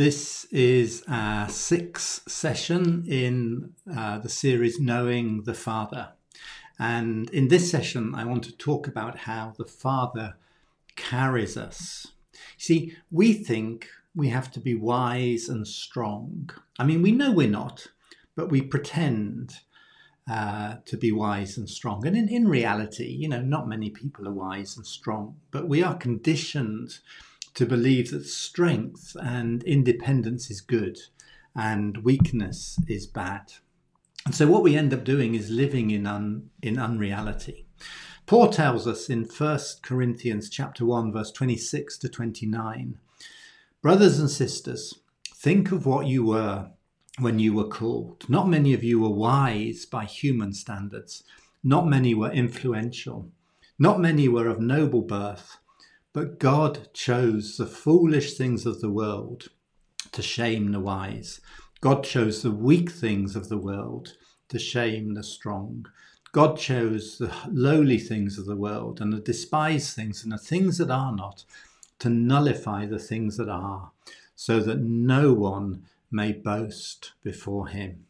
This is our sixth session in uh, the series Knowing the Father. And in this session, I want to talk about how the Father carries us. See, we think we have to be wise and strong. I mean, we know we're not, but we pretend uh, to be wise and strong. And in, in reality, you know, not many people are wise and strong, but we are conditioned to believe that strength and independence is good and weakness is bad. And so what we end up doing is living in un, in unreality. Paul tells us in 1 Corinthians chapter 1 verse 26 to 29, brothers and sisters, think of what you were when you were called. Not many of you were wise by human standards. Not many were influential. Not many were of noble birth. But God chose the foolish things of the world to shame the wise. God chose the weak things of the world to shame the strong. God chose the lowly things of the world and the despised things and the things that are not to nullify the things that are, so that no one may boast before him.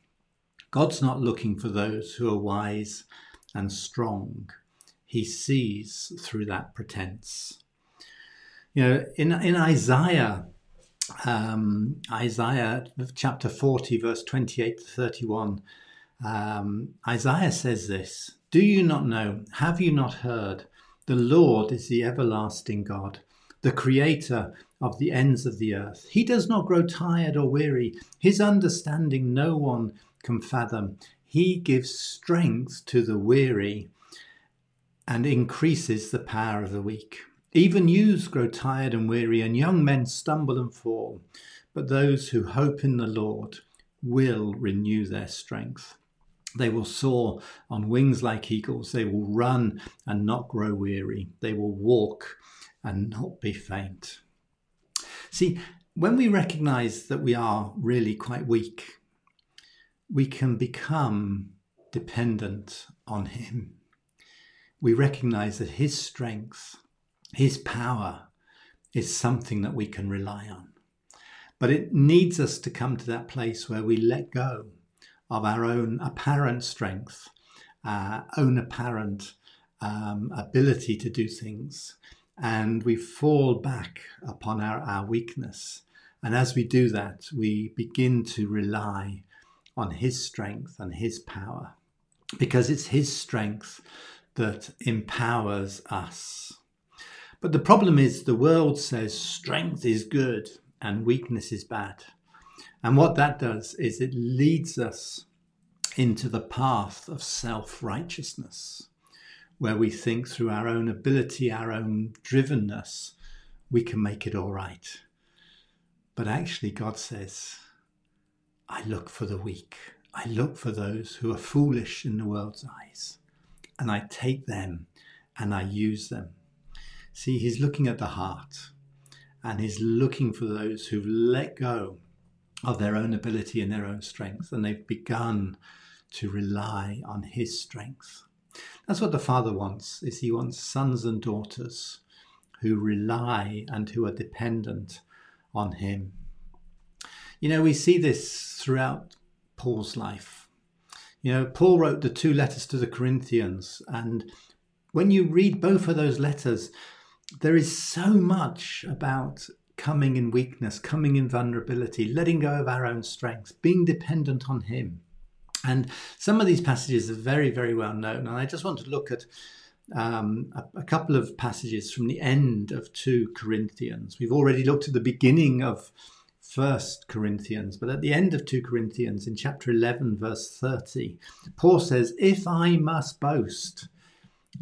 God's not looking for those who are wise and strong. He sees through that pretense. You know, in, in Isaiah, um, Isaiah chapter 40, verse 28 to 31, um, Isaiah says this Do you not know? Have you not heard? The Lord is the everlasting God, the creator of the ends of the earth. He does not grow tired or weary. His understanding no one can fathom. He gives strength to the weary and increases the power of the weak. Even youths grow tired and weary, and young men stumble and fall. But those who hope in the Lord will renew their strength. They will soar on wings like eagles. They will run and not grow weary. They will walk and not be faint. See, when we recognize that we are really quite weak, we can become dependent on Him. We recognize that His strength his power is something that we can rely on. But it needs us to come to that place where we let go of our own apparent strength, our own apparent um, ability to do things, and we fall back upon our, our weakness. And as we do that, we begin to rely on His strength and His power, because it's His strength that empowers us. But the problem is the world says strength is good and weakness is bad. And what that does is it leads us into the path of self righteousness, where we think through our own ability, our own drivenness, we can make it all right. But actually, God says, I look for the weak. I look for those who are foolish in the world's eyes. And I take them and I use them See, he's looking at the heart and he's looking for those who've let go of their own ability and their own strength and they've begun to rely on his strength. That's what the Father wants, is he wants sons and daughters who rely and who are dependent on him. You know, we see this throughout Paul's life. You know, Paul wrote the two letters to the Corinthians, and when you read both of those letters, there is so much about coming in weakness, coming in vulnerability, letting go of our own strengths, being dependent on Him. And some of these passages are very, very well known. And I just want to look at um, a, a, couple of passages from the end of 2 Corinthians. We've already looked at the beginning of First Corinthians, but at the end of 2 Corinthians, in chapter 11, verse 30, Paul says, If I must boast,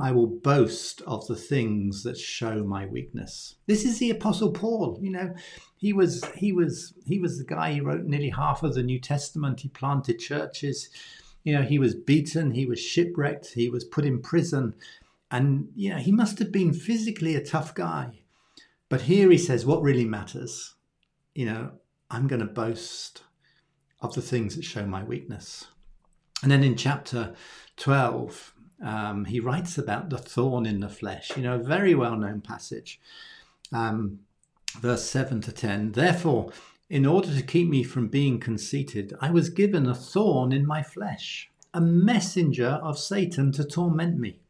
I will boast of the things that show my weakness. This is the apostle Paul, you know, he was he was he was the guy who wrote nearly half of the New Testament. He planted churches. You know, he was beaten, he was shipwrecked, he was put in prison, and you know, he must have been physically a tough guy. But here he says what really matters, you know, I'm going to boast of the things that show my weakness. And then in chapter 12, um, he writes about the thorn in the flesh, you know, a very well known passage. Um, verse 7 to 10 Therefore, in order to keep me from being conceited, I was given a thorn in my flesh, a messenger of Satan to torment me.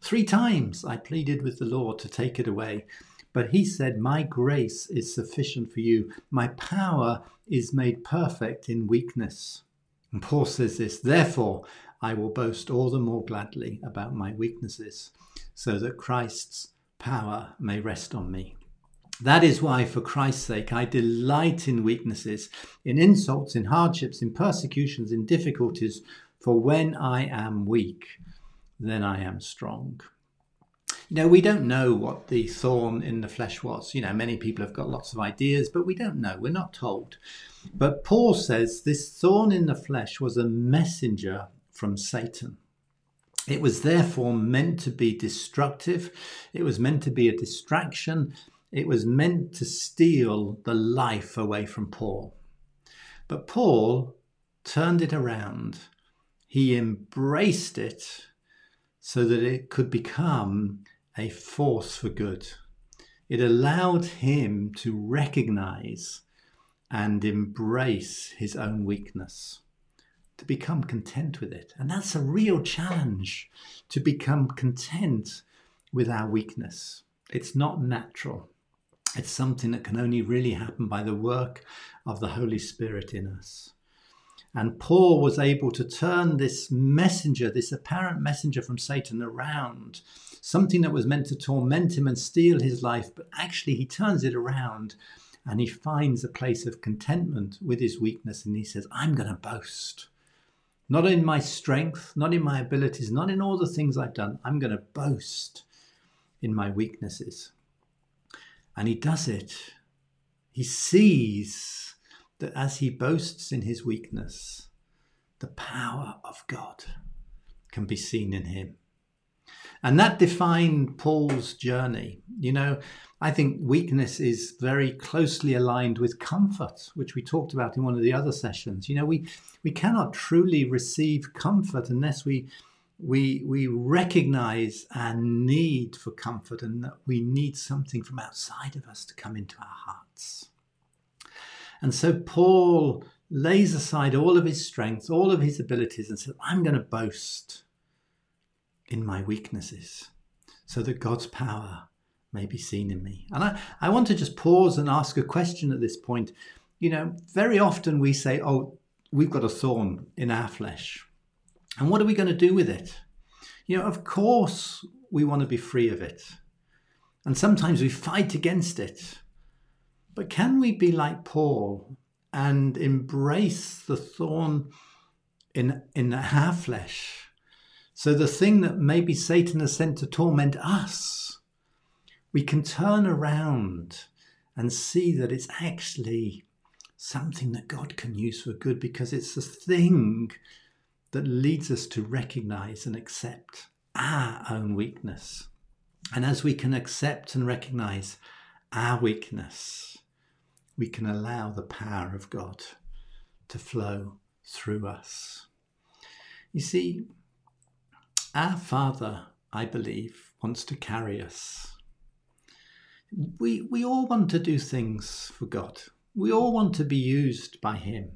Three times I pleaded with the Lord to take it away, but he said, My grace is sufficient for you. My power is made perfect in weakness. And Paul says this, therefore, I will boast all the more gladly about my weaknesses, so that Christ's power may rest on me. That is why, for Christ's sake, I delight in weaknesses, in insults, in hardships, in persecutions, in difficulties, for when I am weak, then I am strong. You know, we don't know what the thorn in the flesh was. You know, many people have got lots of ideas, but we don't know. We're not told. But Paul says this thorn in the flesh was a messenger from Satan. It was therefore meant to be destructive, it was meant to be a distraction, it was meant to steal the life away from Paul. But Paul turned it around. He embraced it so that it could become a force for good. It allowed him to recognize and embrace his own weakness, to become content with it. And that's a real challenge to become content with our weakness. It's not natural. It's something that can only really happen by the work of the Holy Spirit in us. And Paul was able to turn this messenger, this apparent messenger from Satan, around. Something that was meant to torment him and steal his life, but actually he turns it around and he finds a place of contentment with his weakness. And he says, I'm going to boast. Not in my strength, not in my abilities, not in all the things I've done. I'm going to boast in my weaknesses. And he does it. He sees that as he boasts in his weakness, the power of God can be seen in him. And that defined Paul's journey. You know, I think weakness is very closely aligned with comfort, which we talked about in one of the other sessions. You know, we, we cannot truly receive comfort unless we, we, we recognize our need for comfort and that we need something from outside of us to come into our hearts. And so Paul lays aside all of his strengths, all of his abilities, and says, I'm going to boast in my weaknesses so that God's power may be seen in me. And I, I want to just pause and ask a question at this point. You know, very often we say, oh, we've got a thorn in our flesh. And what are we going to do with it? You know, of course, we want to be free of it. And sometimes we fight against it. But can we be like Paul and embrace the thorn in, in our flesh? So the thing that maybe Satan has sent to torment us, we can turn around and see that it's actually something that God can use for good because it's the thing that leads us to recognize and accept our own weakness. And as we can accept and recognize our weakness, we can allow the power of God to flow through us. You see, our Father, I believe, wants to carry us. We, we all want to do things for God. We all want to be used by Him.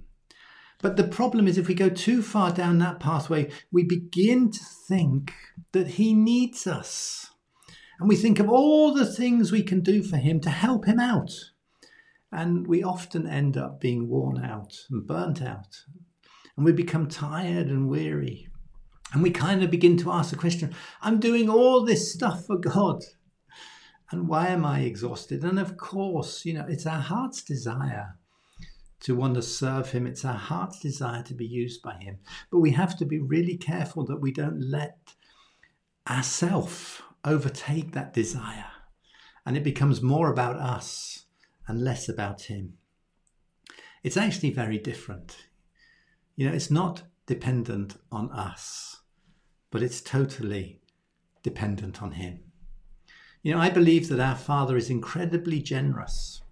But the problem is, if we go too far down that pathway, we begin to think that He needs us. And we think of all the things we can do for Him to help Him out. And we often end up being worn out and burnt out. And we become tired and weary. And we kind of begin to ask the question I'm doing all this stuff for God. And why am I exhausted? And of course, you know, it's our heart's desire to want to serve Him. It's our heart's desire to be used by Him. But we have to be really careful that we don't let ourself overtake that desire. And it becomes more about us and less about him. It's actually very different. You know, it's not dependent on us, but it's totally dependent on him. You know, I believe that our Father is incredibly generous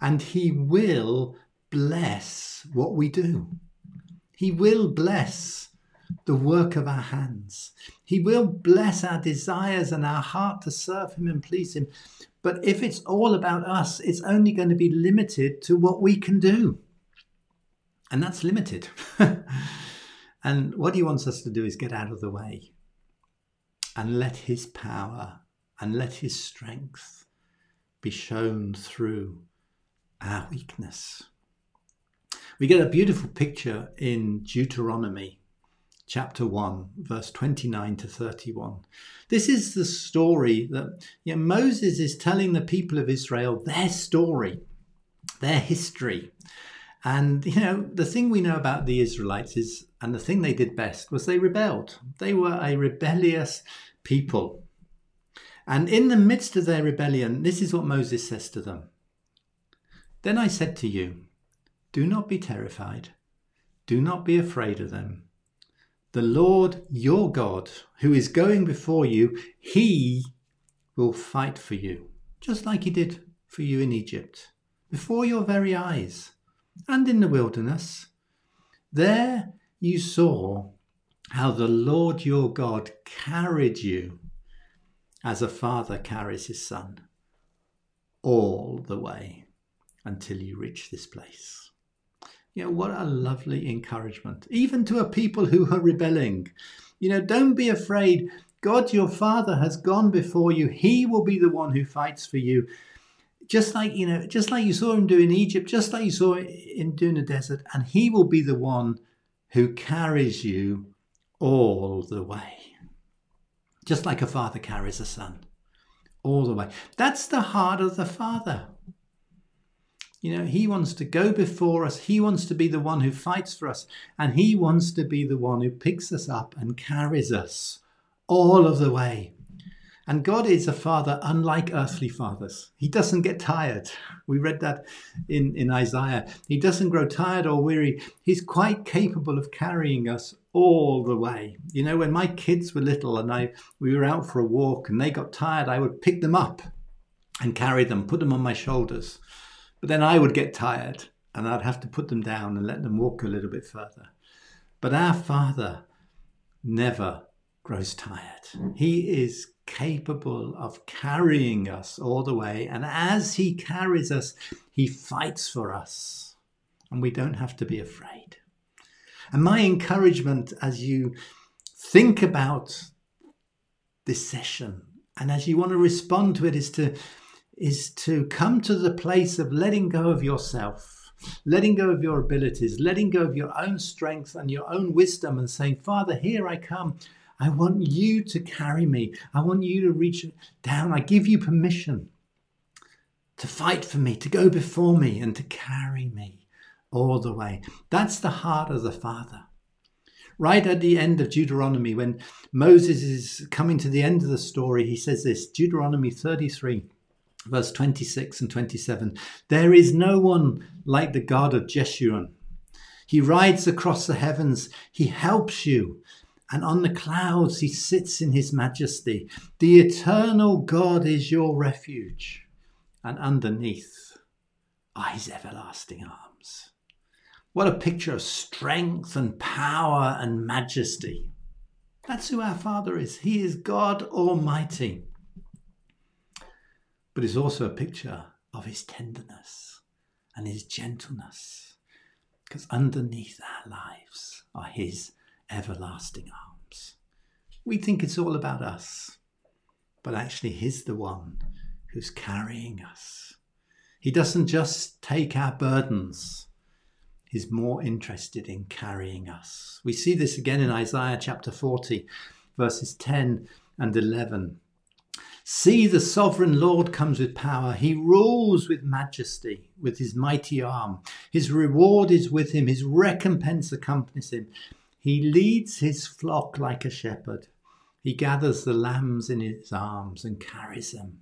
and he will bless what we do. He will bless the work of our hands. He will bless our desires and our heart to serve him and please him But if it's all about us, it's only going to be limited to what we can do. And that's limited. and what he wants us to do is get out of the way and let his power and let his strength be shown through our weakness. We get a beautiful picture in Deuteronomy chapter 1, verse 29 to 31. This is the story that you know, Moses is telling the people of Israel their story, their history. And, you know, the thing we know about the Israelites is, and the thing they did best was they rebelled. They were a rebellious people. And in the midst of their rebellion, this is what Moses says to them Then I said to you, Do not be terrified, do not be afraid of them. The Lord your God, who is going before you, he will fight for you, just like he did for you in Egypt, before your very eyes and in the wilderness. There you saw how the Lord your God carried you as a father carries his son all the way until you reach this place. You know, what a lovely encouragement, even to a people who are rebelling. You know, don't be afraid. God, your Father, has gone before you. He will be the one who fights for you just like you know just like you saw him do in egypt just like you saw him do in the desert and he will be the one who carries you all the way just like a father carries a son all the way that's the heart of the father you know he wants to go before us he wants to be the one who fights for us and he wants to be the one who picks us up and carries us all of the way and God is a father unlike earthly fathers. He doesn't get tired. We read that in, in Isaiah. He doesn't grow tired or weary. He's quite capable of carrying us all the way. You know, when my kids were little and I we were out for a walk and they got tired, I would pick them up and carry them, put them on my shoulders. But then I would get tired and I'd have to put them down and let them walk a little bit further. But our Father never grows tired. He is capable of carrying us all the way. And as He carries us, He fights for us. And we don't have to be afraid. And my encouragement as you think about this session and as you want to respond to it is to is to come to the place of letting go of yourself letting go of your abilities letting go of your own strength and your own wisdom and saying father here i come I want you to carry me. I want you to reach down. I give you permission to fight for me, to go before me, and to carry me all the way. That's the heart of the Father. Right at the end of Deuteronomy, when Moses is coming to the end of the story, he says this Deuteronomy 33, verse 26 and 27 There is no one like the God of Jeshurun. He rides across the heavens, he helps you and on the clouds he sits in his majesty. The eternal God is your refuge, and underneath are his everlasting arms. What a picture of strength and power and majesty. That's who our Father is. He is God Almighty. But it's also a picture of his tenderness and his gentleness, because underneath our lives are his everlasting arms. We think it's all about us, but actually, He's the one who's carrying us. He doesn't just take our burdens, He's more interested in carrying us. We see this again in Isaiah chapter 40, verses 10 and 11. See, the sovereign Lord comes with power. He rules with majesty, with his mighty arm. His reward is with him, his recompense accompanies him. He leads his flock like a shepherd. He gathers the lambs in his arms and carries them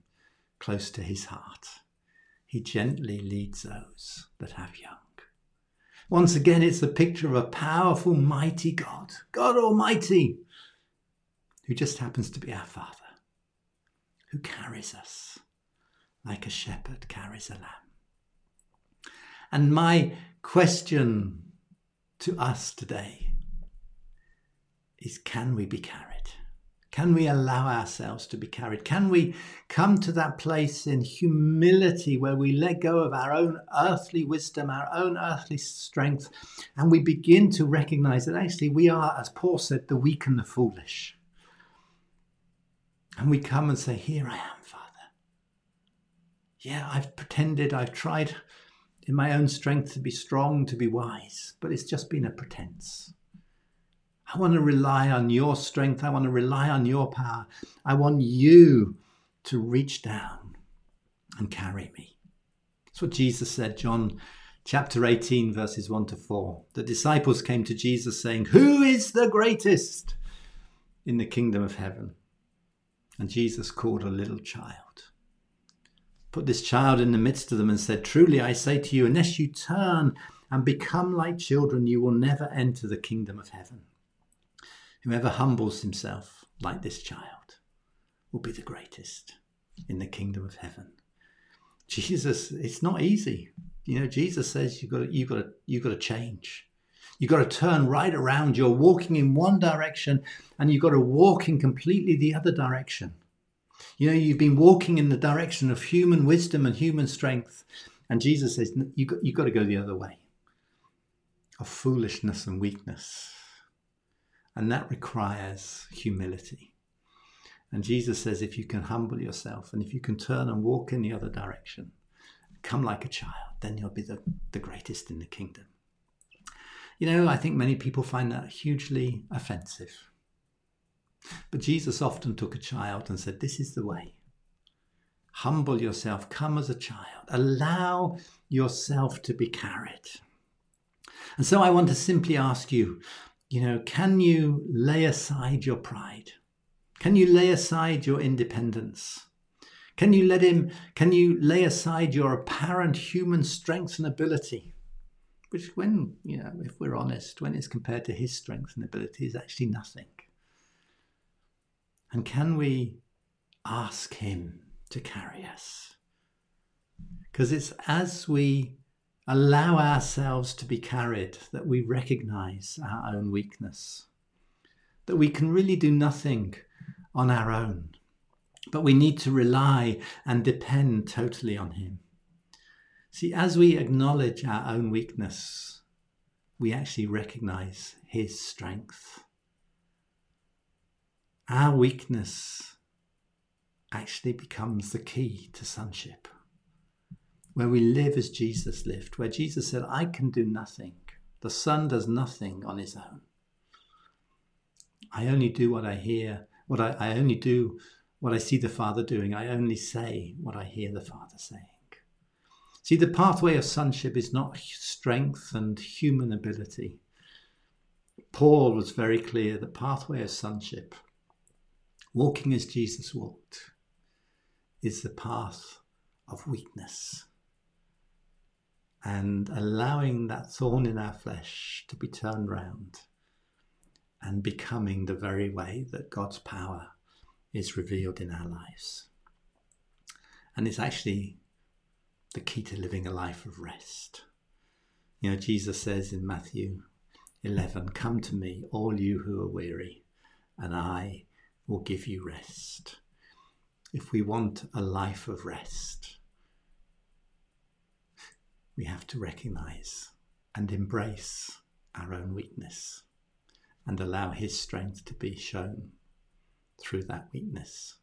close to his heart. He gently leads those that have young. Once again, it's the picture of a powerful, mighty God, God Almighty, who just happens to be our Father, who carries us like a shepherd carries a lamb. And my question to us today is can we be carried? Can we allow ourselves to be carried? Can we come to that place in humility where we let go of our own earthly wisdom, our own earthly strength, and we begin to recognize that actually we are, as Paul said, the weak and the foolish? And we come and say, Here I am, Father. Yeah, I've pretended, I've tried in my own strength to be strong, to be wise, but it's just been a pretense. I want to rely on your strength. I want to rely on your power. I want you to reach down and carry me. That's what Jesus said, John chapter 18, verses 1 to 4. The disciples came to Jesus saying, Who is the greatest in the kingdom of heaven? And Jesus called a little child, put this child in the midst of them, and said, Truly I say to you, unless you turn and become like children, you will never enter the kingdom of heaven. Whoever humbles himself like this child will be the greatest in the kingdom of heaven. Jesus, it's not easy. You know, Jesus says you've got to, you've got to, you've got to change. You've got to turn right around. You're walking in one direction and you've got to walk in completely the other direction. You know, you've been walking in the direction of human wisdom and human strength. And Jesus says, you've got, you've got to go the other way of foolishness and weakness. And that requires humility. And Jesus says, if you can humble yourself and if you can turn and walk in the other direction, come like a child, then you'll be the, the greatest in the kingdom. You know, I think many people find that hugely offensive. But Jesus often took a child and said, This is the way. Humble yourself, come as a child, allow yourself to be carried. And so I want to simply ask you, you know, can you lay aside your pride? Can you lay aside your independence? Can you let him, can you lay aside your apparent human strength and ability? Which when, you know, if we're honest, when it's compared to his strength and ability is actually nothing. And can we ask him to carry us? Because it's as we allow ourselves to be carried that we recognize our own weakness, that we can really do nothing on our own, but we need to rely and depend totally on him. See, as we acknowledge our own weakness, we actually recognize His strength. Our weakness actually becomes the key to sonship, where we live as Jesus lived, where Jesus said, I can do nothing. The Son does nothing on his own. I only do what I hear, what I, I only do what I see the Father doing. I only say what I hear the Father saying. See, the pathway of sonship is not strength and human ability. Paul was very clear the pathway of sonship, walking as Jesus walked, is the path of weakness and allowing that thorn in our flesh to be turned round and becoming the very way that God's power is revealed in our lives. And it's actually the key to living a life of rest. You know, Jesus says in Matthew 11, Come to me, all you who are weary, and I will give you rest. If we want a life of rest, we have to recognize and embrace our own weakness and allow His strength to be shown through that weakness.